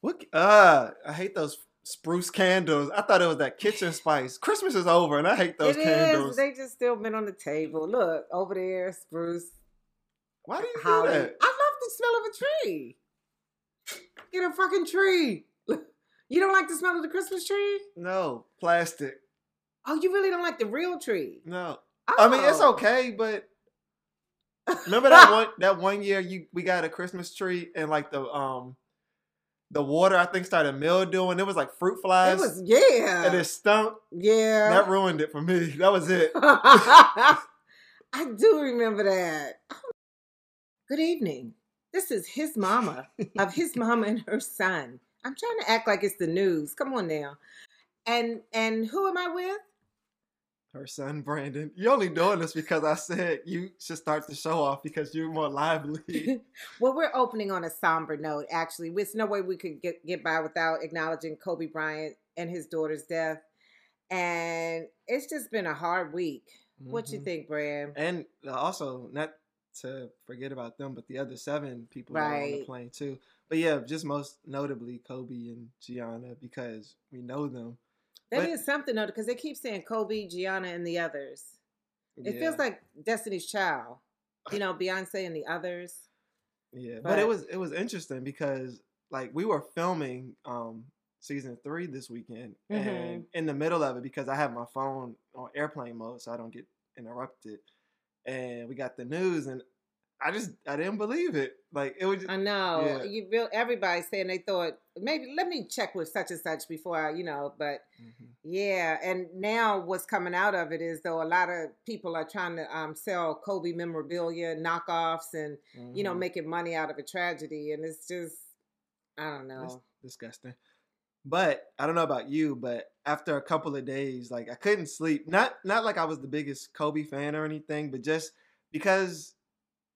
What? Uh, I hate those spruce candles. I thought it was that kitchen spice. Christmas is over, and I hate those It candles. is. They just still been on the table. Look over there, spruce. Why do you Holly. do I love the smell of a tree. Get a fucking tree. You don't like the smell of the Christmas tree? No plastic. Oh, you really don't like the real tree? No. I mean, it's Oh. okay, but remember that one that one year you we got a Christmas tree and like the um the water I think started mildewing. It was like fruit flies. It was yeah, and it stunk. yeah. That ruined it for me. That was it. I do remember that. Oh, good evening. This is his mama of his mama and her son. I'm trying to act like it's the news. Come on now. And and who am I with? Her son Brandon. You only doing this because I said you should start the show off because you're more lively. well, we're opening on a somber note. Actually, there's no way we could get get by without acknowledging Kobe Bryant and his daughter's death. And it's just been a hard week. What you Mhm. think, Bram? And also, not to forget about them, but the other seven people were on the plane too. But yeah, just most notably Kobe and Gianna because we know them. That is But- something though, because they keep saying Kobe, Gianna, and the others. It Yeah, feels like Destiny's Child. You know, Beyonce and the others. yeah, but, it was it was interesting because like we were filming um season three this weekend, Mm-hmm. and in the middle of it because I have my phone on airplane mode so I don't get interrupted, and we got the news and I just I didn't believe it. Like it was just, I know. Yeah. You real everybody saying they thought maybe let me check with such and such before I, you know, but Mhm. yeah, and now what's coming out of it is though a lot of people are trying to um, sell Kobe memorabilia, knockoffs, and you know Mhm. making money out of a tragedy, and it's just I don't That's know. disgusting. But I don't know about you, but after a couple of days, like I couldn't sleep. Not not like I was the biggest Kobe fan or anything, but just because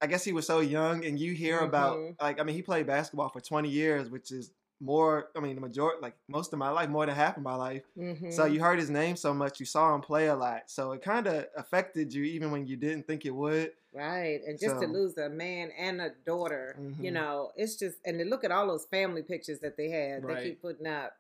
I guess he was so young and you hear about Mhm. like I mean he played basketball for 20 years, which is more I mean the majority like most of my life, more than half of my life. Mhm. So you heard his name so much, you saw him play a lot. So it kind of affected you even when you didn't think it would. Right. And just to lose a man and a daughter, you Mhm. know, it's just, and to look at all those family pictures that they had, they keep putting up.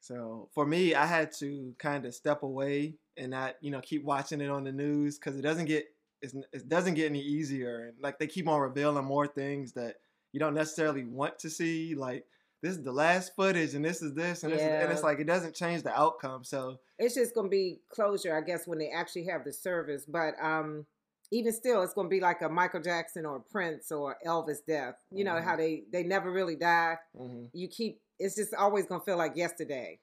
So for me, I had to kind of step away and not, you know, keep watching it on the news because it doesn't get it's, it doesn't get any easier. And like they keep on revealing more things that you don't necessarily want to see. Like this is the last footage, and this is this, and, this is, and it's like it doesn't change the outcome. So It's just going to be closure, I guess, when they actually have the service. But um, even still, it's going to be like a Michael Jackson or Prince or Elvis death. You know, Mhm. how they, they never really die. mhm. You keep, it's just always going to feel like yesterday.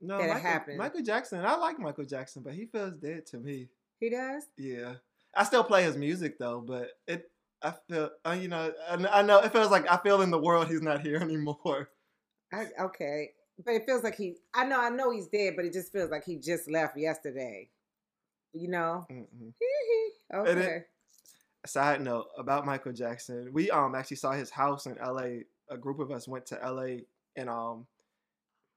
no, That it happened. Michael Jackson. I like Michael Jackson, but he feels dead to me. He does? Yeah, I still play his music though, but it. I feel, uh, you know, I, I know it feels like I feel in the world he's not here anymore. I, okay. But it feels like he, I know, I know he's dead, but it just feels like he just left yesterday. You know? Okay. It- Side note about Michael Jackson, we um actually saw his house in L.A. A group of us went to L.A. and um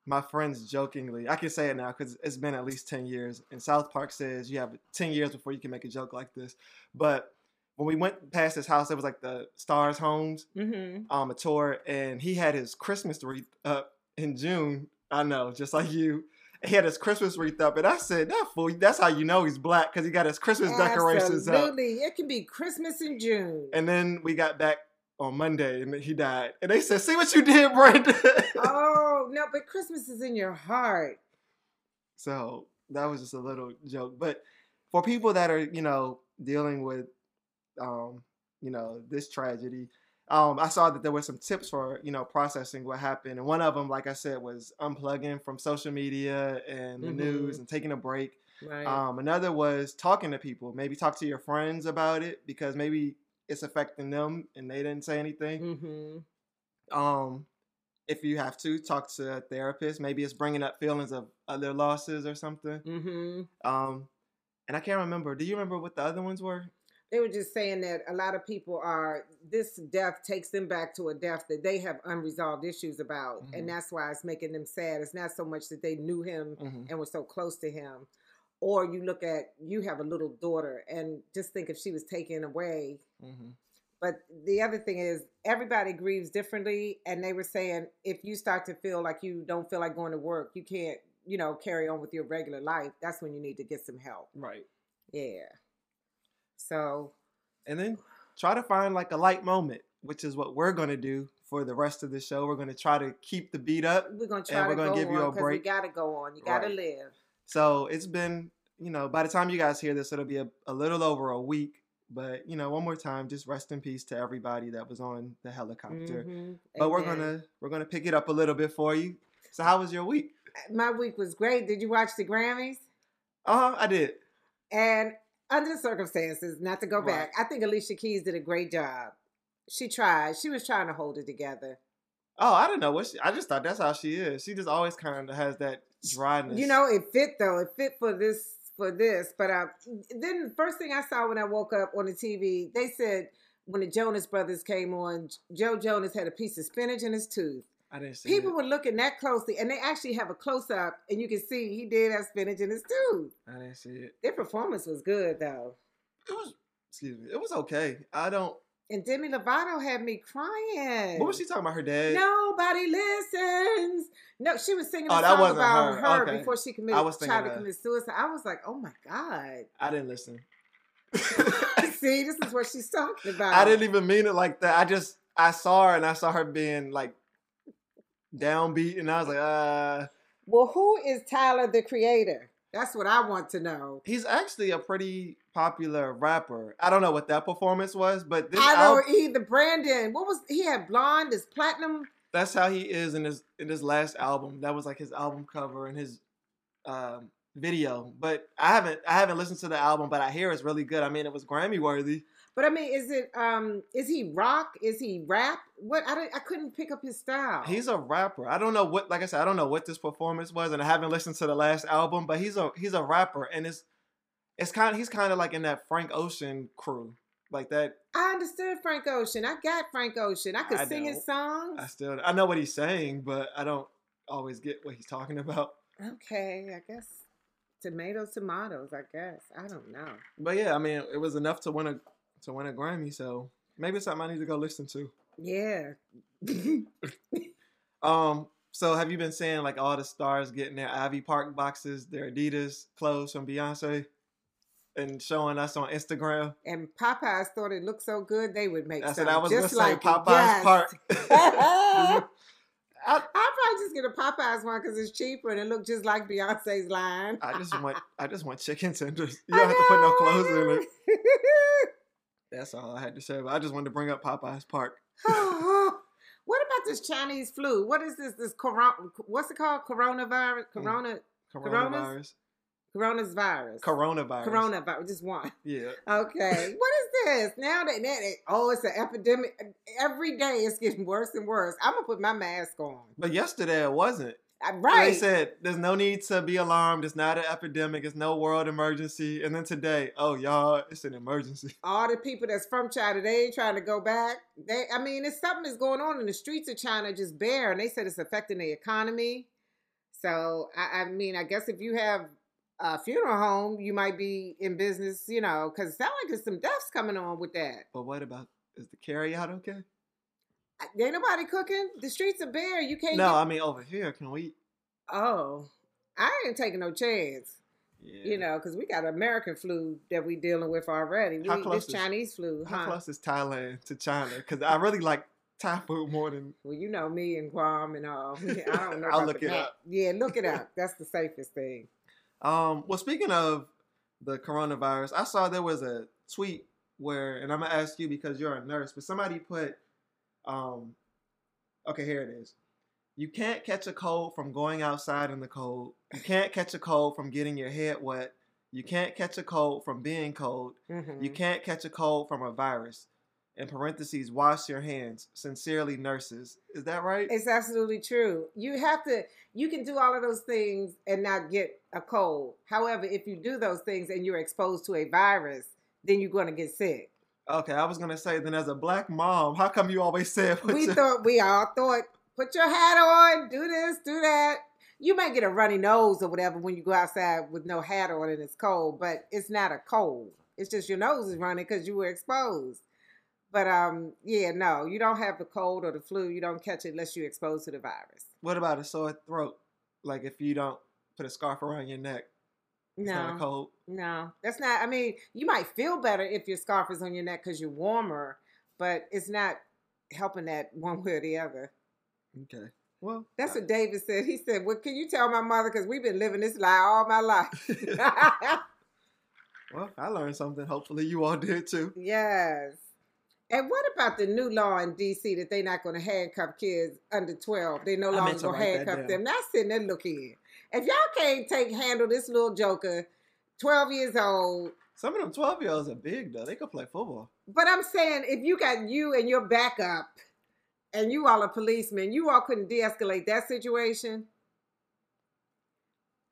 my friends jokingly, I can say it now because it's been at least ten years. And South Park says you have ten years before you can make a joke like this. But when we went past his house, it was like the Stars Homes mm-hmm. um a tour, and he had his Christmas wreath up in June. I know, just like you. He had his Christmas wreath up, and I said, "That fool! That's how you know he's black because he got his Christmas decorations up." Absolutely. It can be Christmas in June. And then we got back on Monday, and he died. And they said, "See what you did, Brandon." oh, no, but Christmas is in your heart. so that was just a little joke. But for people that are, you know, dealing with, um, you know, this tragedy, um, I saw that there were some tips for, you know, processing what happened. And one of them, like I said, was unplugging from social media and the news Mhm. and taking a break. Right. Um, another was talking to people. Maybe talk to your friends about it because maybe it's affecting them and they didn't say anything. mm-hmm. um if you have to talk to a therapist maybe it's bringing up feelings of other losses or something Mm-hmm. um and i can't remember do you remember what the other ones were They were just saying that a lot of people are, this death takes them back to a death that they have unresolved issues about. Mhm. And that's why it's making them sad. It's not so much that they knew him Mhm. and were so close to him. Or you look at, you have a little daughter and just think if she was taken away, Mhm. But the other thing is, everybody grieves differently, and they were saying if you start to feel like you don't feel like going to work, you can't, you know, carry on with your regular life. That's when you need to get some help. Right. Yeah. So And then try to find like a light moment, which is what we're gonna do for the rest of the show. We're gonna try to keep the beat up. we're gonna And try we're to gonna go give you a because we break. gotta go on. You gotta Right. live. So it's been, you know, by the time you guys hear this, it'll be a, a little over a week. But you know, one more time, just rest in peace to everybody that was on the helicopter. Mhm. But we're gonna we're gonna pick it up a little bit for you. So how was your week? My week was great. Did you watch the Grammys? Uh huh. I did. And under the circumstances, not to go Right. back, I think Alicia Keys did a great job. She tried. She was trying to hold it together. Oh, I don't know what she. I just thought that's how she is. She just always kind of has that dryness. You know, it fit though. It fit for this for this. But uh, then the first thing I saw when I woke up on the TV, they said when the Jonas Brothers came on, Joe Jonas had a piece of spinach in his tooth. I didn't see. It. People it. were looking that closely, and they actually have a close up, and you can see he did have spinach in his tooth. I didn't see it. Their performance was good though. It was. Excuse me. It was okay. I don't. And Demi Lovato had me crying. What was she talking about? Her dad. Nobody listens. No, she was singing a Oh, song about her. her, Okay. before she committed, I was tried to commit suicide. I was like, oh my god. I didn't listen. See, this is what she's talking about. I didn't even mean it like that. I just I saw her and I saw her being like downbeat, and I was like, uh Well, who is Tyler the Creator? That's what I want to know. he's actually a pretty popular rapper. I don't know what that performance was, but this I know either Brandon. What was he had blonde, is platinum? that's how he is in his in his last album. That was like his album cover and his um, video. But I haven't I haven't listened to the album, but I hear it's really good. I mean, it was Grammy worthy. But I mean, is it um is he rock? Is he rap? What I don't, I couldn't pick up his style. He's a rapper. I don't know what, like I said, I don't know what this performance was, and I haven't listened to the last album. But he's a he's a rapper, and it's it's kind of he's kind of like in that Frank Ocean crew, like that. I understood Frank Ocean. I got Frank Ocean. I could I sing his songs. I still I know what he's saying, but I don't always get what he's talking about. Okay, I guess tomatoes, tomatoes. I guess I don't know. But yeah, I mean, it was enough to win a to win a Grammy, so maybe it's something I need to go listen to. Yeah. Um, so have you been seeing like all the stars getting their Ivy Park boxes, their Adidas clothes from Beyonce, and showing us on Instagram? and Popeyes thought it looked so good they would make That's what I was just gonna say. like it. Popeyes Yes. Park. I- I'll probably just get a Popeyes one because it's cheaper and it looked just like Beyonce's line. I just want I just want chicken tenders. You don't have to put no clothes in it. It. That's all I had to say. But I just wanted to bring up Popeyes Park. what about this Chinese flu? What is this? This corona? What's it called? Coronavirus? Mm. Corona? Coronavirus. Corona's virus. Coronavirus. Coronavirus. Just one. Yeah. Okay. what is this? Now that, that that- oh, it's an epidemic. Every day it's getting worse and worse. I'm gonna put my mask on. But yesterday it wasn't. I- They said there's no need to be alarmed. It's not an epidemic. It's no world emergency. And then today, oh y'all, it's an emergency. All the people that's from China, they ain't trying to go back. They, I mean, it's something that's going on in the streets of China, just bare, and they said it's affecting the economy. So, I, I mean, I guess if you have a funeral home, you might be in business, you know, because it sounds like there's some deaths coming on with that. But what about is the carry out okay? Ain't nobody cooking. The streets are bare. You can't. No, get- I mean over here, can we? oh, I ain't taking no chance. Yeah. You know, because we got American flu that we dealing with already. We, How this close is- Chinese flu, How huh? close is Thailand to China? Because I really like Thai food more than. Well, you know me and Guam and all. I don't know. I'll look it map. up. Yeah, look it up. That's the safest thing. Um. Well, speaking of the coronavirus, I saw there was a tweet where, and I'm gonna ask you because you're a nurse, but somebody put, um, okay, here it is. You can't catch a cold from going outside in the cold. You can't catch a cold from getting your head wet. You can't catch a cold from being cold. Mhm. You can't catch a cold from a virus. In parentheses, wash your hands. Sincerely, nurses. Is that right? It's absolutely true. You have to. You can do all of those things and not get a cold. However, if you do those things and you're exposed to a virus, then you're going to get sick. Okay, I was gonna say then as a black mom, how come you always said we thought we all thought put your hat on, do this, do that. You may get a runny nose or whatever when you go outside with no hat on and it's cold, but it's not a cold. It's just your nose is running because you were exposed. But um, yeah, no, you don't have the cold or the flu. You don't catch it unless you're exposed to the virus. What about a sore throat? Like if you don't put a scarf around your neck, it's not a No, cold. No, that's not. I mean, you might feel better if your scarf is on your neck because you're warmer, but it's not helping that one way or the other. Okay. Well, That's what David said. He said, "Well, can you tell my mother because we've been living this lie all my life." well, I learned something. Hopefully, you all did too. yes. And what about the new law in D.C. that they're not going to handcuff kids under 12? They no longer going to handcuff them. Now sitting there looking. If y'all can't take handle this little joker, 12 years old, Some of them twelve year olds are big though. They could play football. but I'm saying if you got you and your backup and you all are policemen, you all couldn't de-escalate that situation.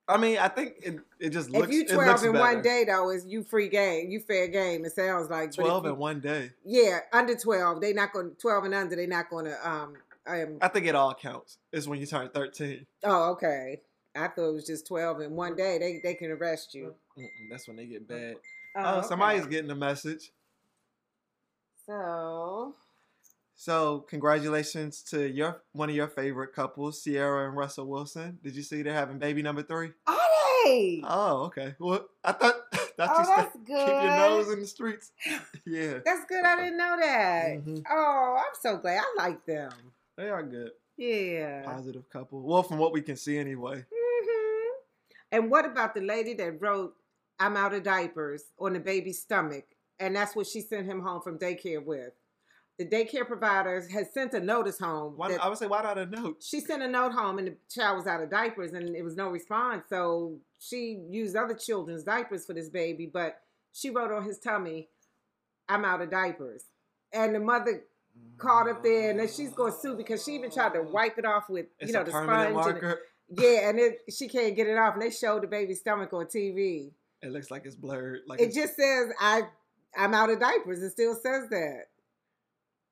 I mean, I think it, it just looks. if you 12 looks in better. one day though, is you free game, you fair game. It sounds like twelve you- in one day. Yeah, under 12, they not going to 12 and under, they not going to um um I think it all counts. It's when you turn thirteen. Oh, okay. I thought it was just 12 in one day. They they can arrest you. That's when they get bad. Oh, Oh, somebody's getting a message. So, So, congratulations to your one of your favorite couples, Ciara and Russell Wilson. Did you see they're having baby number three? are they? Oh, okay. Well, I thought Oh, that's stay, good. keep your nose in the streets. yeah, That's good. I didn't know that. Mhm. Oh, I'm so glad. I like them. they are good, Yeah. positive couple. Well, from what we can see anyway. And what about the lady that wrote "I'm out of diapers" on the baby's stomach, and that's what she sent him home from daycare with? The daycare provider has sent a notice home. Why, that- I would say, why not a note? she sent a note home and the child was out of diapers and it was no response. So she used other children's diapers for this baby, but she wrote on his tummy, I'm out of diapers. And the mother caught up there and then she's going to sue because she even tried to wipe it off with, It's you know, the sponge. Marker. Yeah, and it, she can't get it off. And they showed the baby's stomach on TV. It looks like it's blurred. Like It just says, I, I'm out of diapers. It still says that.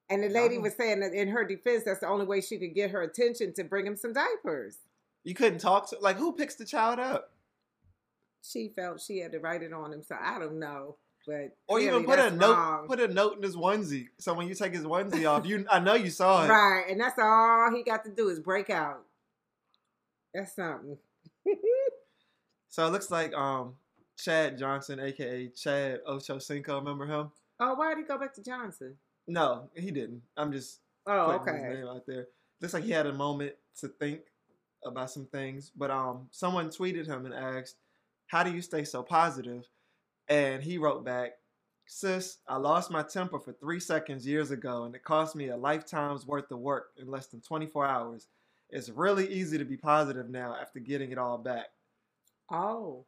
And the lady oh. was saying that in her defense, that's the only way she could get her attention to bring him some diapers. you couldn't talk to like who picks the child up, she felt she had to write it on him. So I don't know, but or even put a note. wrong. Put a note in his onesie. So when you take his onesie off, you I know you saw it. right, and that's all he got to do is break out. That's something. So it looks like um Chad Johnson, aka Chad Ochocinco. Remember him? oh, why did he go back to Johnson? No, he didn't. I'm just Oh, putting his okay. name out there. Looks like he had a moment to think about some things. But um, someone tweeted him and asked, "How do you stay so positive?" And he wrote back, "Sis, I lost my temper for three seconds years ago, and it cost me a lifetime's worth of work in less than 24 hours. It's really easy to be positive now after getting it all back." Oh,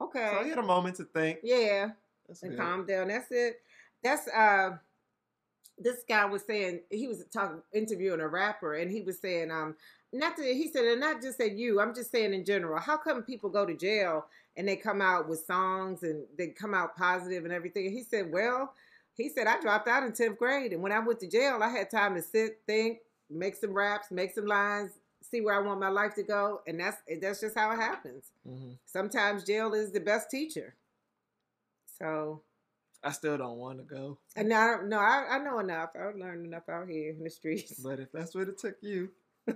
okay. So he had a moment to think. yeah, That's and good. calm down. That's it. That's uh, this guy was saying he was talking interviewing a rapper, and he was saying um, not to he said, and not just at you. I'm just saying in general. How come people go to jail and they come out with songs and they come out positive and everything? And he said, well, he said I dropped out in tenth grade, and when I went to jail, I had time to sit, think, make some raps, make some lines, see where I want my life to go, and that's that's just how it happens. Mhm. Sometimes jail is the best teacher. So I still don't want to go, and now, no, I, I know enough. I've learned enough out here in the streets. but if that's what it took you,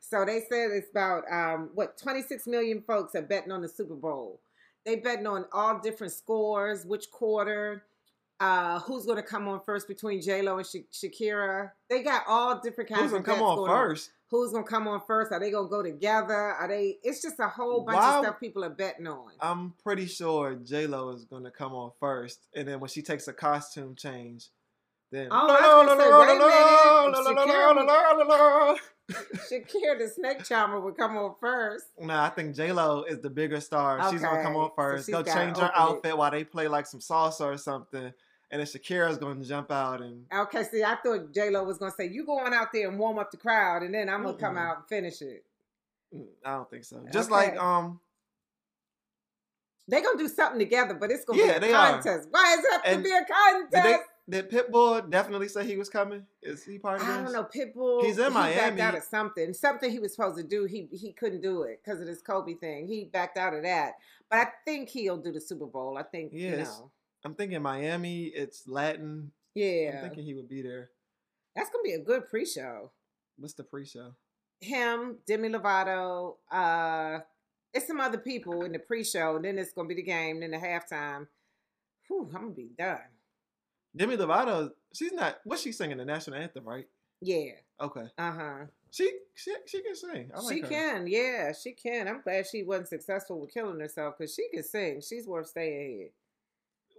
so they said it's about um, what 26 million folks are betting on the Super Bowl. They betting on all different scores, which quarter, uh, who's going to come on first between J Lo and Sha- Shakira. They got all different kinds who's gonna of come on going first? Who's going to come on first? Are they going to go together? Are they? It's just a whole bunch Why- of stuff people are betting on. I'm pretty sure J Lo is gonna come on first, and then when she takes a costume change, then Oh, I was gonna say, wait a minute, Shakira, the snake charmer, would come on first. Nah, I think J Lo is the bigger star. She's gonna come Okay, on so first. Go gotta change her open it. outfit while they play like some salsa or something, and then Shakira's gonna jump out and Okay, see, I thought J Lo was gonna say, "You going out there and warm up the crowd, and then I'm gonna come out and finish it." mm, I don't think so. Just Okay. like um, they're gonna do something together, but it's gonna Yeah, be a are. contest. Why is it have to be a did they contest? did Pitbull definitely say he was coming? Is he part of this? I don't know. Pitbull. He's in he backed out of something. Something he was supposed to do. He he couldn't do it because of this Kobe thing. He backed out of that. But I think he'll do the Super Bowl. I think you Yes. know. I'm thinking Miami. It's Latin. Yeah, I'm thinking he would be there. that's gonna be a good pre-show. What's the pre-show? Him, Demi Lovato, uh, it's some other people in the pre-show. Then it's gonna be the game. Then the halftime. Whew, I'm gonna be done. Demi Lovato. She's not. What's she singing? The national anthem, right? Yeah. Okay. Uh huh. She she she can sing. I like she her. can. Yeah, she can. I'm glad she wasn't successful with killing herself because she can sing. She's worth staying here.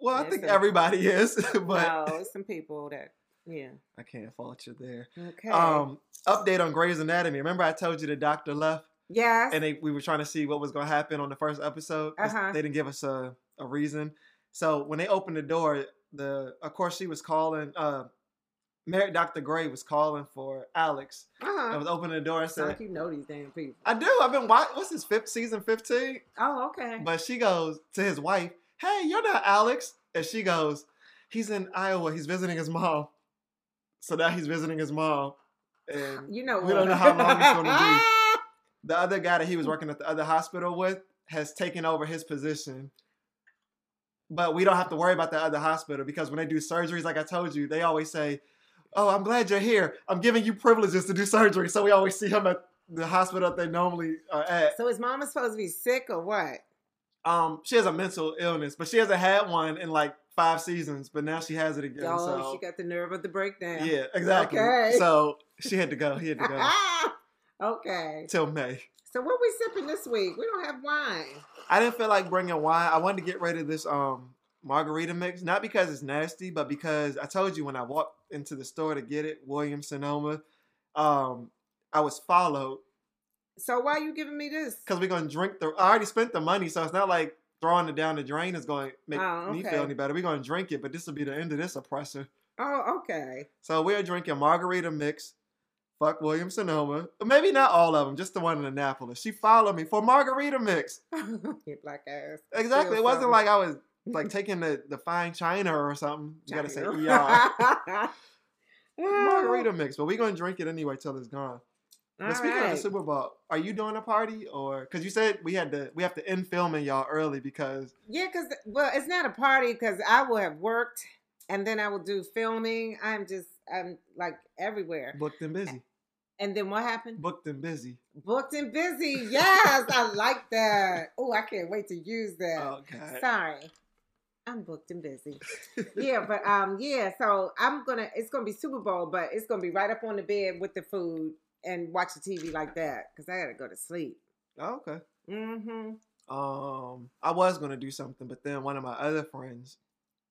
Well, I think so- everybody is, but no, some people that. Yeah. I can't fault you there. Okay. Um, update on Grey's Anatomy. Remember I told you the doctor left, Yeah. and they, we were trying to see what was going to happen on the first episode. Uh-huh. They didn't give us a, a reason. So when they opened the door, the of course she was calling. Uh, Married Dr. Grey was calling for Alex. I uh-huh. was opening the door and said, like you know these damn people. "I do. I've been watching. What's this fifth season fifteen? Oh, okay. But she goes to his wife, "Hey, you're not Alex," and she goes, "He's in Iowa. He's visiting his mom." So now he's visiting his mom, and you know we what? don't know how long it's gonna be. the other guy that he was working at the other hospital with has taken over his position. But we don't have to worry about the other hospital because when they do surgeries, like I told you, they always say, "Oh, I'm glad you're here. I'm giving you privileges to do surgery." So we always see him at the hospital that they normally are at. So his mom is mama supposed to be sick or what? Um, she has a mental illness, but she hasn't had one in like five seasons. But now she has it again. Oh, so she got the nerve of the breakdown. yeah, exactly. Okay. So she had to go. He had to go okay. till May. So what we sipping this week? We don't have wine. I didn't feel like bringing wine. I wanted to get rid of this um margarita mix, not because it's nasty, but because I told you when I walked into the store to get it, Williams Sonoma, um, I was followed So why are you giving me this? because we're gonna drink the. I already spent the money, so it's not like throwing it down the drain is going to make Oh, me feel any better. We're gonna drink it, but this will be the end of this oppressor. Oh, okay. So we're drinking margarita mix. Fuck Williams Sonoma. Maybe not all of them, just the one in Annapolis. She followed me for margarita mix. Your black ass. Exactly. It wasn't something. like I was like taking the, the fine china or something. You gotta say. ER. margarita mix, but we're gonna drink it anyway till it's gone. But All speaking of the Super Bowl, are you doing a party or because you said we had to we have to end filming y'all early because Yeah, because well, it's not a party because I will have worked and then I will do filming. I'm just I'm like everywhere. booked and busy, And then what happened? booked and busy. Booked and busy. Yes, I like that. Oh, I can't wait to use that. Oh God. Sorry. I'm booked and busy. yeah, but um, yeah. So I'm gonna. It's gonna be Super Bowl, but it's gonna be right up on the bed with the food and watch the TV like that because I gotta go to sleep. Oh, okay. Mm-hmm. Um, I was gonna do something, but then one of my other friends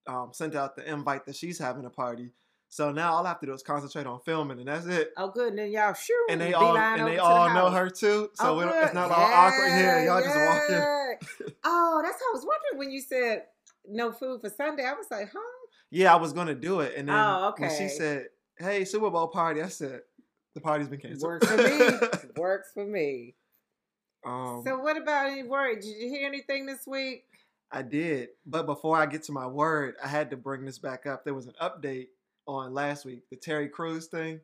um sent out the invite that she's having a party. So now all I have to do is concentrate on filming, and that's it. Oh, good. And then y'all shoo. And they all and they to the all know her too, so Oh, we don't, good. it's not all awkward here. Y'all just walk in. Oh, that's how I was wondering when you said no food for Sunday. I was like, huh? Yeah, I was gonna do it, and then Oh, when she said, "Hey, Super Bowl party," I said, "The party's been canceled." Works for me. Works for me. um, So, what about any word? Did you hear anything this week? I did, but before I get to my word, I had to bring this back up. There was an update on last week, the Terry Crews thing.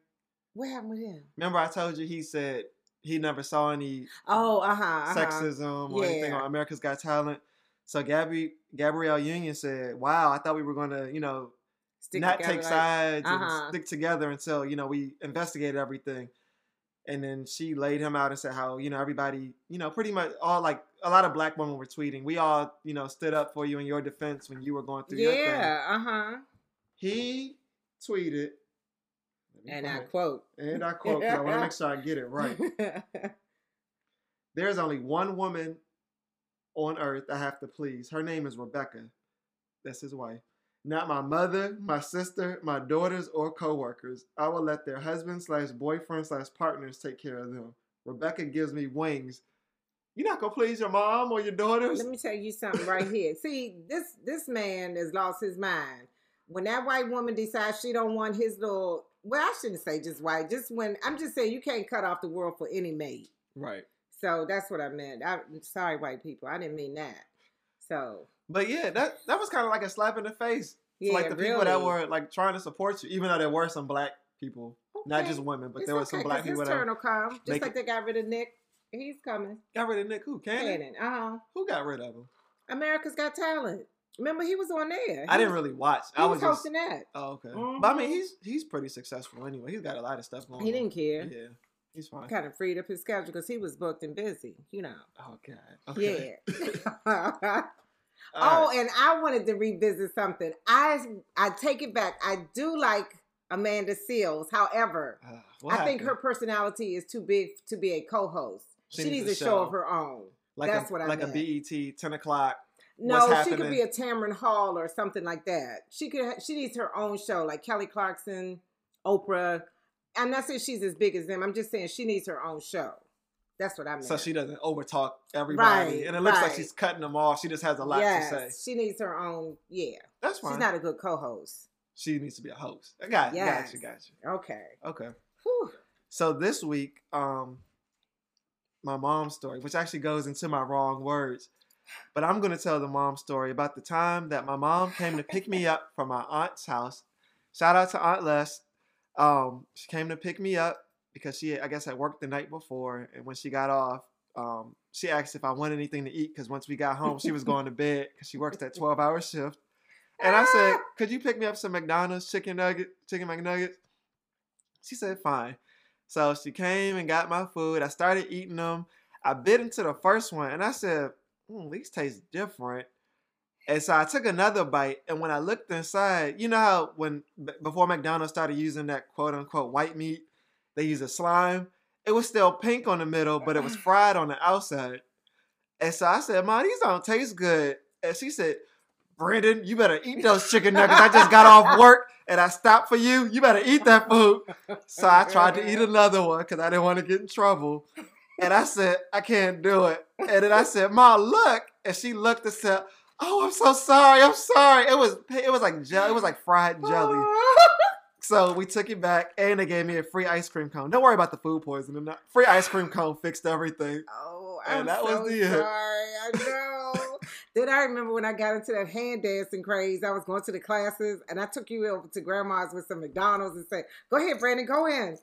What happened with him? Remember, I told you he said he never saw any Oh, uh huh. Uh-huh. sexism or anything Yeah. on America's Got Talent. So Gabby Gabrielle Union said, "Wow, I thought we were going to, you know, Stick not together take like- sides uh-huh. and stick together until you know we investigated everything." And then she laid him out and said how you know everybody, you know, pretty much all like a lot of black women were tweeting. We all, you know, stood up for you in your defense when you were going through your. Yeah, uh huh. He tweeted, And I quote. and I quote, I want to make sure I get it right. There's only one woman on earth I have to please. Her name is Rebecca. That's his wife. Not my mother, my sister, my daughters, or coworkers. I will let their husbands slash boyfriends slash partners take care of them. Rebecca gives me wings. You're not gonna please your mom or your daughters? Let me tell you something right here. See, this this man has lost his mind. When that white woman decides she don't want his little well, I shouldn't say just white, just when I'm just saying you can't cut off the world for any mate. Right. So that's what I meant. I, am sorry, white people. I didn't mean that. So But yeah, that that was kind of like a slap in the face. to, yeah, like the people that were like trying to support you, even though there were some black people, not just women, but It's there were some black people His turn will come. Just like it- they got rid of Nick. He's coming. got rid of Nick. Who? Cannon? Cannon. Uh huh. Who got rid of him? America's Got Talent. Remember, he was on there. I didn't was- really watch. He I was was just. hosting that. Oh, okay. But I mean, Mhm. he's he's pretty successful anyway. He's got a lot of stuff going. He on. didn't care. Yeah, he's fine. Kind of freed up his schedule because he was booked and busy. You know. Oh God. Okay. Yeah. All oh, right. and I wanted to revisit something. I I take it back. I do like Amanda Seales. However, Uh, I think her personality is too big to be a co-host. She, needs, a show. of her own. like that's a, what I like meant. a BET ten o'clock. No, she could be a Tamron Hall or something like that. She could. She needs her own show, like Kelly Clarkson, Oprah. I'm not saying she's as big as them. I'm just saying she needs her own show. That's what I meant. So she doesn't overtalk everybody, Right, and it looks like she's cutting them off. She just has a lot yes, to say. she needs her own. Yeah, That's fine. she's not a good co-host. she needs to be a host. I got, Yes. got you, got you. Okay. Okay. Whew. So this week, um, my mom's story, which actually goes into my wrong words, but I'm gonna tell the mom story about the time that my mom came to pick me up from my aunt's house. Shout out to Aunt Les. Um, she came to pick me up because she, I guess, had worked the night before, and when she got off, um, she asked if I wanted anything to eat because once we got home, she was going to bed because she works that 12-hour shift. And I said, "Could you pick me up some McDonald's chicken nugget, chicken McNuggets?" She said, "Fine." So she came and got my food. I started eating them. I bit into the first one and I said, mm, "These taste different." And so I took another bite, and when I looked inside, you know how when b- before McDonald's started using that quote unquote white meat, they use a slime. It was still pink on the middle, but it was mm. fried on the outside. And so I said, "Mom, these don't taste good." And she said, "Brandon, you better eat those chicken nuggets. I just got off work and I stopped for you. You better eat that food." So I tried to eat another one because I didn't want to get in trouble. And I said, I can't do it. And then I said, Ma, look. And she looked and said, Oh, I'm so sorry. I'm sorry. It was it was like jelly. It was like fried jelly. So we took it back and they gave me a free ice cream cone. Don't worry about the food poisoning. The Free ice cream cone fixed everything. Oh, I'm that was so the end. sorry. I know. then I remember when I got into that hand dancing craze. I was going to the classes, and I took you over to grandma's with some McDonald's and said, "Go ahead, Brandon, go in."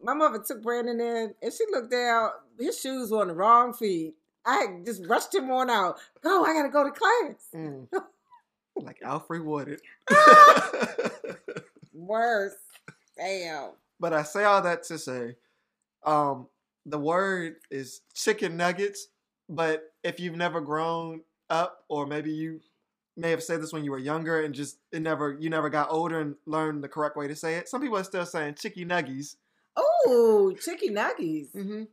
My mother took Brandon in, and she looked down. His shoes were on the wrong feet. I just rushed him on out. Go, I gotta go to class. Mm. Like Alfred Wooded. Worse. Damn. But I say all that to say, um, the word is chicken nuggets. But if you've never grown up, or maybe you may have said this when you were younger and just it never you never got older and learned the correct way to say it. Some people are still saying chicky nuggies. Oh, chicky nuggies. Mm-hmm.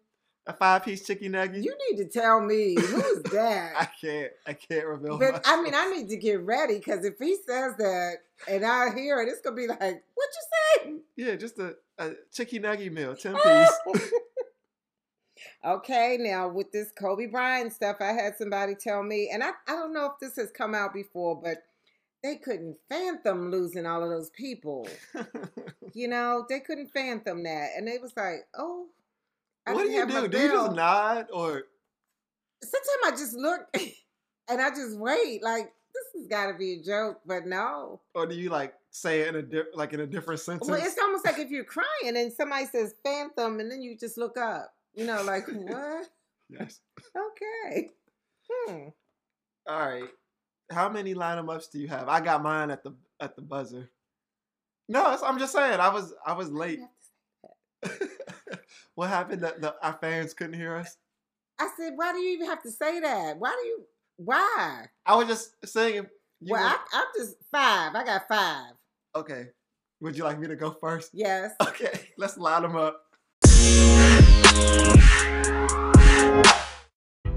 A five piece chicken nugget. You need to tell me who's that. I can't. I can't reveal. But I mean, I need to get ready because if he says that and I hear it, it's gonna be like, "What you say?" yeah, just a, a chicky nugget meal, ten piece. okay, now with this Kobe Bryant stuff, I had somebody tell me, and I, I don't know if this has come out before, but they couldn't fathom losing all of those people. You know, they couldn't fathom that, and they was like, "Oh." I what do you do? Do you just nod or Sometimes I just look and I just wait, like this has got to be a joke, but no. or do you like say it in a di- like in a different sentence? Well, it's almost like if you're crying and somebody says phantom, and then you just look up. You know, like what? yes. Okay. Hmm. All right. How many line 'em ups do you have? I got mine at the at the buzzer. No, I'm just saying. I was I was late. what happened? That the, our fans couldn't hear us. I said, why do you even have to say that? Why do you? Why? I was just saying. Well, were- I, I'm just five. I got five. okay. Would you like me to go first? Yes. Okay. Let's line them up.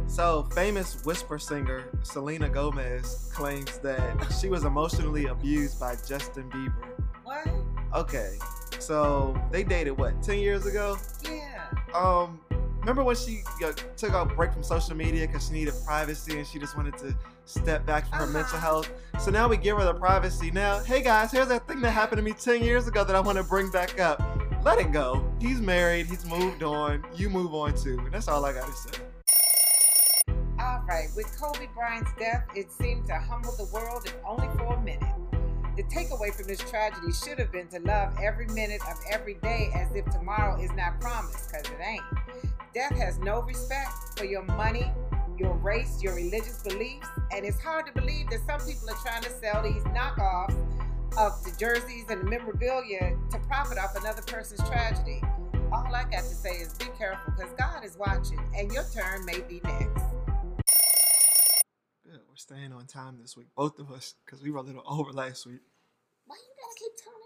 So, famous whisper singer Selena Gomez claims that she was emotionally abused by Justin Bieber. What? Okay, so they dated what, 10 years ago? Yeah. Um, remember when she uh, took a break from social media because she needed privacy and she just wanted to step back from her mental Uh-huh. health? So now we give her the privacy. Now, hey guys, here's that thing that happened to me 10 years ago that I want to bring back up. Let it go. He's married, he's moved on. You move on too. And that's all I got to say. All right. With Kobe Bryant's death, it seemed to humble the world, if only for a minute. The takeaway from this tragedy should have been to love every minute of every day as if tomorrow is not promised, because it ain't. Death has no respect for your money, your race, your religious beliefs, and it's hard to believe that some people are trying to sell these knockoffs of the jerseys and the memorabilia to profit off another person's tragedy. All I got to say is be careful because God is watching and your turn may be next. We're staying on time this week, both of us, because we were a little over last week. Why you gotta keep telling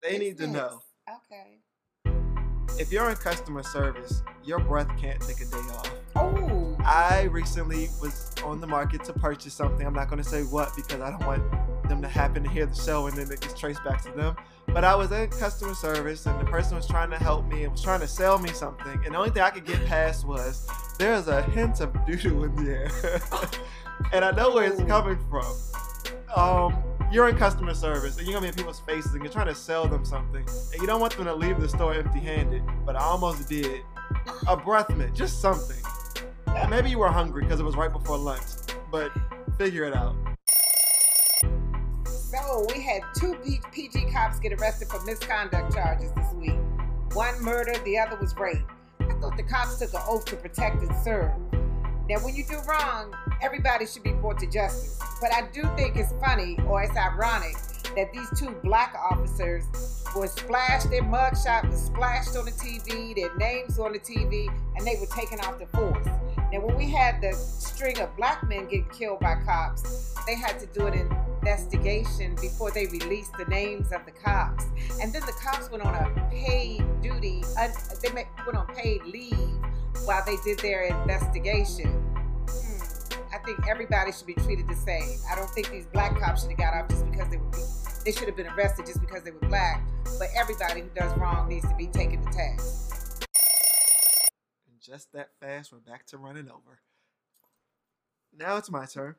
everybody They need to know. Okay. If you're in customer service, your breath can't take a day off. Oh. I recently was on the market to purchase something. I'm not going to say what because I don't want them to happen to hear the show and then it gets traced back to them. But I was in customer service and the person was trying to help me and was trying to sell me something. And the only thing I could get past was there's a hint of doo doo in the air. and I know where it's coming from. Um, you're in customer service and you're gonna be in people's faces and you're trying to sell them something and you don't want them to leave the store empty handed. But I almost did. A breath mint, just something. Maybe you were hungry because it was right before lunch, but figure it out. So we had two PG cops get arrested for misconduct charges this week. One murder, the other was rape. I thought the cops took an oath to protect and serve. Now, when you do wrong, everybody should be brought to justice. But I do think it's funny or it's ironic that these two black officers were splashed, their mugshot was splashed on the TV, their names on the TV, and they were taken off the force. Now, when we had the string of black men getting killed by cops, they had to do an investigation before they released the names of the cops. And then the cops went on a paid duty, they went on paid leave while they did their investigation. Hmm. I think everybody should be treated the same. I don't think these black cops should have got off just because they were. They should have been arrested just because they were black. But everybody who does wrong needs to be taken to task. And just that fast, we're back to running over. Now it's my turn.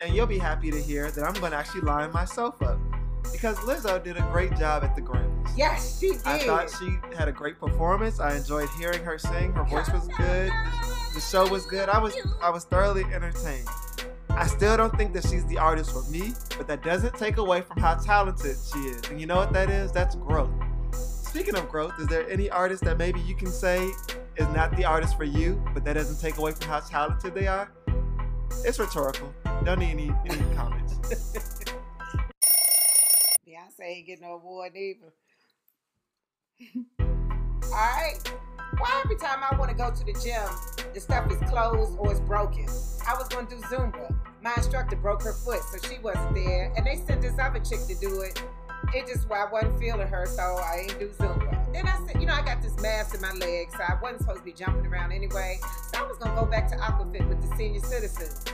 And you'll be happy to hear that I'm going to actually line myself up. Because Lizzo did a great job at the Grammys. Yes, she did. I thought she had a great performance. I enjoyed hearing her sing. Her voice was good. The, show was good. I was I was thoroughly entertained. I still don't think that she's the artist for me, but that doesn't take away from how talented she is. And you know what that is? That's growth. Speaking of growth, is there any artist that maybe you can say is not the artist for you, but that doesn't take away from how talented they are? It's rhetorical. Don't need any, any comments. Beyonce ain't getting no award either. All right. Why every time I want to go to the gym, the stuff is closed or it's broken? I was going to do Zumba. My instructor broke her foot, so she wasn't there. And they sent this other chick to do it. It just, I wasn't feeling her, so I ain't do Zumba. Then I said, you know, I got this mass in my leg, so I wasn't supposed to be jumping around anyway. So I was going to go back to Aquafit with the senior citizens.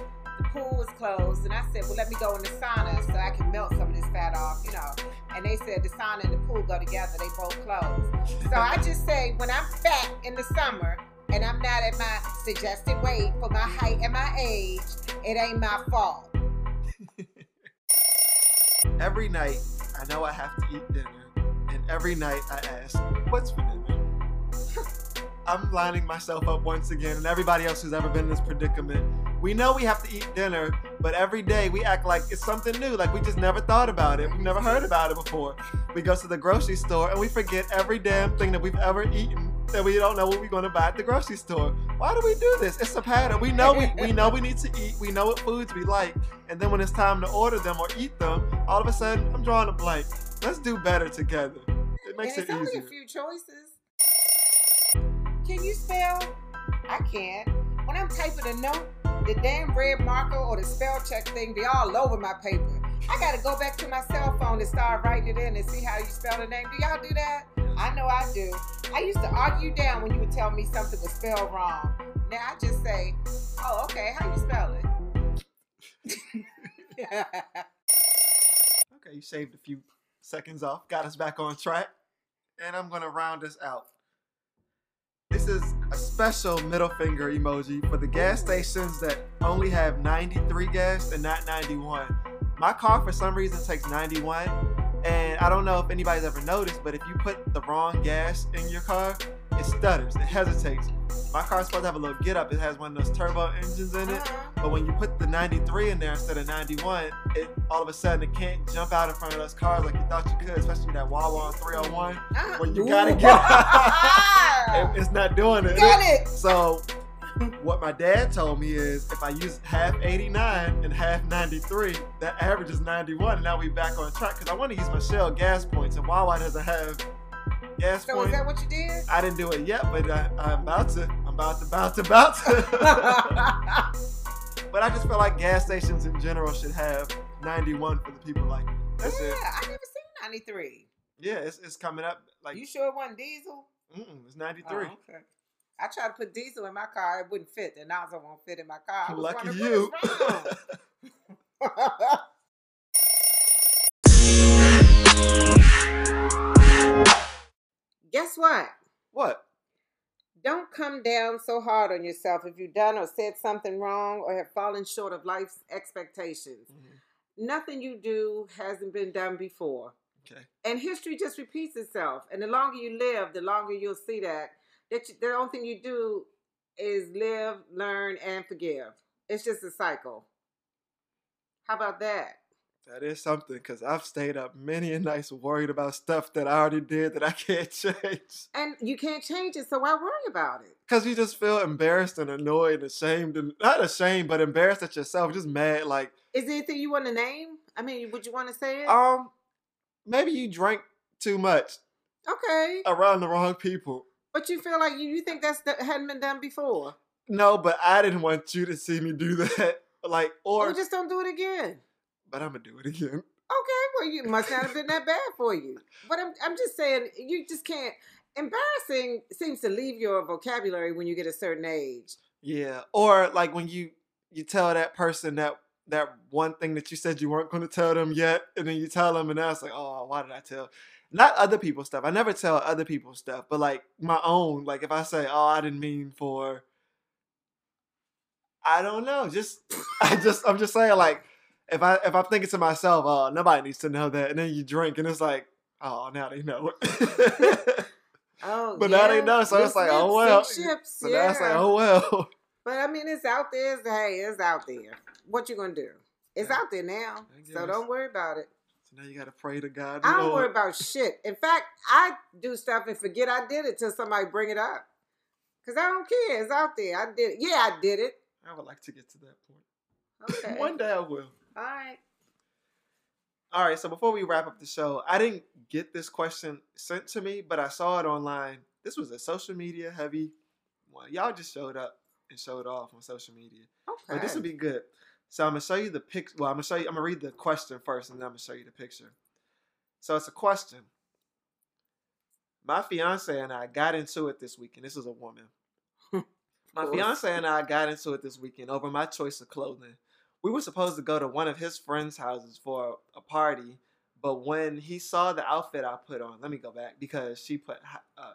Pool was closed, and I said, well, let me go in the sauna so I can melt some of this fat off, you know. And they said the sauna and the pool go together, they both closed. So I just say, when I'm fat in the summer and I'm not at my suggested weight for my height and my age, it ain't my fault. every night I know I have to eat dinner, and every night I ask, "What's for dinner?" I'm lining myself up once again, and everybody else who's ever been in this predicament. We know we have to eat dinner, but every day we act like it's something new, like we just never thought about it. We've never heard about it before. We go to the grocery store and we forget every damn thing that we've ever eaten that we don't know what we're going to buy at the grocery store. Why do we do this? It's a pattern. We know we, we know we need to eat. We know what foods we like, and then when it's time to order them or eat them, all of a sudden I'm drawing a blank. Let's do better together. It makes and it it's only easier. a few choices. Can you spell? I can't. I'm typing a note, the damn red marker or the spell check thing be all over my paper. I gotta go back to my cell phone and start writing it in and see how you spell the name. Do y'all do that? I know I do. I used to argue down when you would tell me something was spelled wrong. Now I just say, oh, okay, how you spell it? Okay, you saved a few seconds off, got us back on track, and I'm gonna round us out. This is special middle finger emoji for the gas stations that only have 93 gas and not 91. My car, for some reason, takes 91, and I don't know if anybody's ever noticed, but if you put the wrong gas in your car, it stutters, it hesitates. My car's supposed to have a little get up, it has one of those turbo engines in it. Uh-huh. But when you put the 93 in there instead of 91, it all of a sudden it can't jump out in front of those cars like you thought you could, especially that Wawa on 301. Uh-huh. When you gotta get it, it's not doing it. Got it. So what my dad told me is if I use half 89 and half 93, that average is 91. And now we back on track because I want to use my Shell gas points, and Wawa doesn't have gas So points. is that what you did? I didn't do it yet, but I, I'm about to. I'm about to, about to, about to. but I just feel like gas stations in general should have 91 for the people like me. That's yeah, it. I never seen 93. Yeah, it's, it's coming up. Like, you sure it wasn't diesel? mm-mm, it's Oh, 93. okay. I tried to put diesel in my car. It wouldn't fit. The nozzle won't fit in my car. I was Lucky you. Guess what? what? Don't come down so hard on yourself if you've done or said something wrong or have fallen short of life's expectations. Mm-hmm. Nothing you do hasn't been done before. Okay. And history just repeats itself. And the longer you live, the longer you'll see that. That you, the only thing you do is live, learn, and forgive. It's just a cycle. How about that? That is something because I've stayed up many a nights worried about stuff that I already did that I can't change. And you can't change it, so why worry about it? Because you just feel embarrassed and annoyed and ashamed and not ashamed, but embarrassed at yourself, just mad. Like, Is there anything you want to name? I mean, would you want to say it? um, maybe you drank too much okay, around the wrong people. but you feel like you, you think that's that hadn't been done before. No, but I didn't want you to see me do that. Like, or, Or just don't do it again. But I'm gonna do it again. Okay, well, you must not have been that bad for you. But I'm, I'm just saying, you just can't. Embarrassing seems to leave your vocabulary when you get a certain age. Yeah, or like when you you tell that person that that one thing that you said you weren't going to tell them yet, and then you tell them, and now it's like, oh, why did I tell? Not other people's stuff. I never tell other people's stuff, but like my own. Like if I say, oh, I didn't mean for. I don't know. Just I just I'm just saying like if I if I'm thinking to myself, oh, nobody needs to know that, and then you drink, and it's like, oh, now they know. Oh, But now they know, so it's like, oh, well. ships, so now it's like, oh well. But I mean, it's out there. It's, hey, it's out there. What you gonna do? It's Yeah. out there now, so don't worry about it. So now you gotta pray to God. I don't Lord. worry about shit. In fact, I do stuff and forget I did it till somebody bring it up. Cause I don't care. It's out there. I did it. Yeah, I did it. I would like to get to that point. Okay. One day I will. All right. All right, so before we wrap up the show, I didn't get this question sent to me, but I saw it online. This was a social media heavy one. Y'all just showed up and showed off on social media. Okay. But this would be good. So I'm gonna show you the pic. Well, I'm gonna show you. I'm gonna read the question first, and then I'm gonna show you the picture. So it's a question. My fiance and I got into it this weekend. This is a woman. My fiance and I got into it this weekend over my choice of clothing. We were supposed to go to one of his friends' houses for a party, but when he saw the outfit I put on, let me go back because she put uh,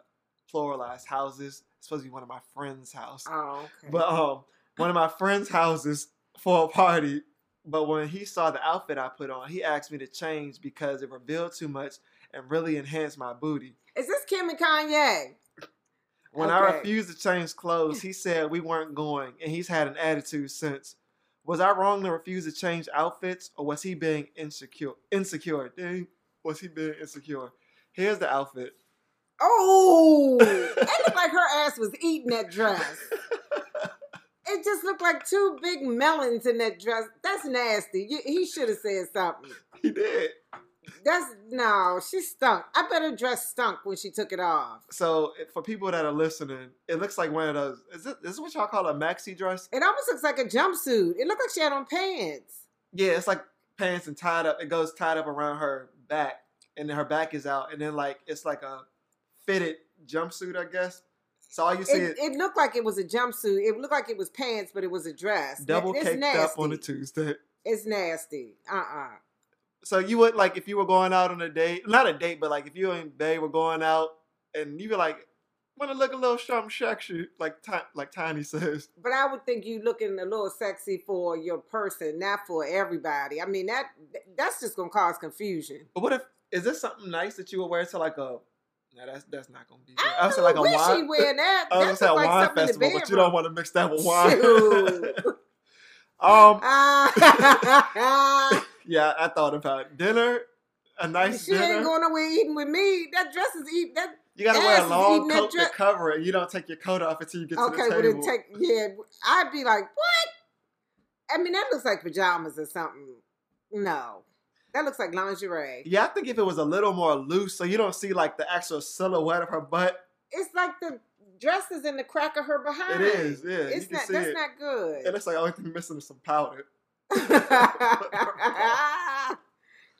pluralized houses. It's supposed to be one of my friends' house. Oh, okay. But um, one of my friends' houses for a party. But when he saw the outfit I put on, he asked me to change because it revealed too much and really enhanced my booty. is this Kim and Kanye? When I refused to change clothes, he said we weren't going, and he's had an attitude since. Was I wrong to refuse to change outfits, or was he being insecure? Insecure, dang, was he being insecure? Here's the outfit. Oh, it looked like her ass was eating that dress. It just looked like two big melons in that dress. That's nasty. You- He should have said something. he did. That's no, she stunk. I bet her dress stunk when she took it off. So for people that are listening, it looks like one of those. Is it? Is this what y'all call a maxi dress? It almost looks like a jumpsuit. It looked like she had on pants. Yeah, it's like pants and tied up. It goes tied up around her back, and then her back is out, and then like it's like a fitted jumpsuit, I guess. So all you see It, is it looked like it was a jumpsuit. It looked like it was pants, but it was a dress. double caked nasty. up on a Tuesday. It's nasty. Uh uh So you would like if you were going out on a date, not a date, but like if you and Bay were going out, and you were like, want to look a little something sexy, like Ti- like Tiny says. But I would think you looking a little sexy for your person, not for everybody. I mean that that's just gonna cause confusion. But what if is this something nice that you would wear to like a? No, that's that's not gonna be. Good. I I would like a wish wine. she wear that. I was That's gonna say a like wine something in the festival, but you don't want to mix that with wine. Um, Ah. Yeah, I thought about dinner, a nice she dinner. ain't going nowhere eating with me. That dress is eat that You gotta wear a long coat to cover it. You don't take your coat off until you get Okay, to would the it table. take? Yeah, I'd be like, what? I mean, that looks like pajamas or something. No, that looks like lingerie. yeah, I think if it was a little more loose, so you don't see like the actual silhouette of her butt. It's like the dress is in the crack of her behind. It is, yeah. It's not. That's it. not good. It looks like only thing missing is some powder.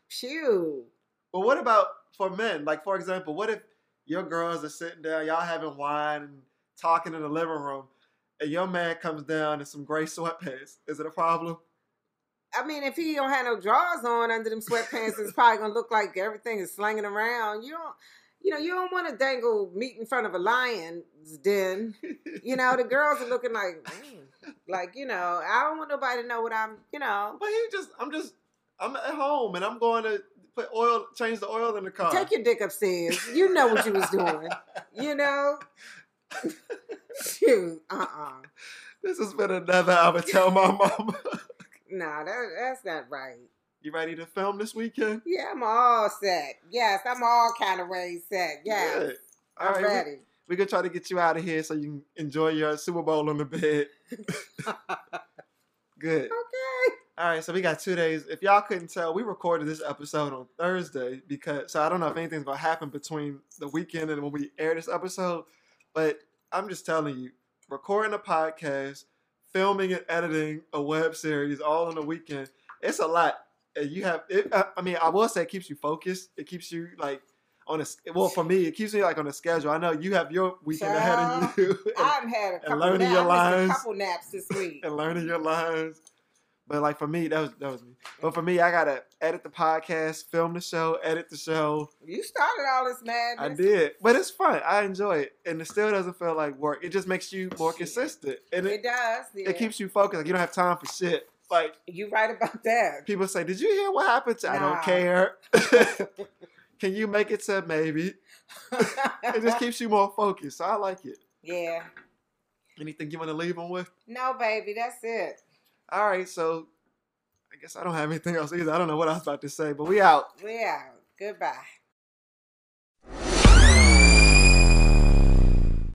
Phew. But what about for men? Like, for example, what if your girls are sitting down, y'all having wine and talking in the living room, and your man comes down in some gray sweatpants? Is it a problem? I mean, if he don't have no drawers on under them sweatpants, it's probably gonna look like everything is slinging around. You don't, you know, you don't want to dangle meat in front of a lion's den. You know, the girls are looking like, mm, like you know, I don't want nobody to know what I'm, you know. But he just, I'm just, I'm at home and I'm going to put oil, change the oil in the car. Take your dick upstairs. You know what you was doing. You know. Shoot. Uh. uh This has been another I would tell my mama. Nah, that, that's not right. you ready to film this weekend? Yeah, I'm all set. Yes, I'm all kind of ways set. Yes, Good. All I'm right, we- ready. We're gonna try to get you out of here so you can enjoy your Super Bowl on the bed. Good. Okay. All right, so we got two days. If y'all couldn't tell, we recorded this episode on Thursday because so I don't know if anything's gonna happen between the weekend and when we air this episode, but I'm just telling you, recording a podcast, filming and editing a web series all on the weekend, it's a lot. And you have, it, I I mean, I will say it keeps you focused. It keeps you like on a well for me, it keeps me like on a schedule. I know you have your weekend ahead of you, and, I've had a couple learning naps. your lines. a couple naps this week. and learning your lines. But like for me, that was that was me. But for me, I gotta edit the podcast, film the show, edit the show. You started all this madness. I did, but it's fun. I enjoy it, and it still doesn't feel like work. It just makes you more consistent, and It it, does. Yeah. it keeps you focused. Like you don't have time for shit. Like you right about that. people say, "Did you hear what happened?" to I don't care. Can you make it to maybe? It just keeps you more focused. So I like it. yeah. Anything you want to leave them with? No, baby, that's it. All right, so I guess I don't have anything else either. I don't know what I was about to say, but we out. We out. Goodbye.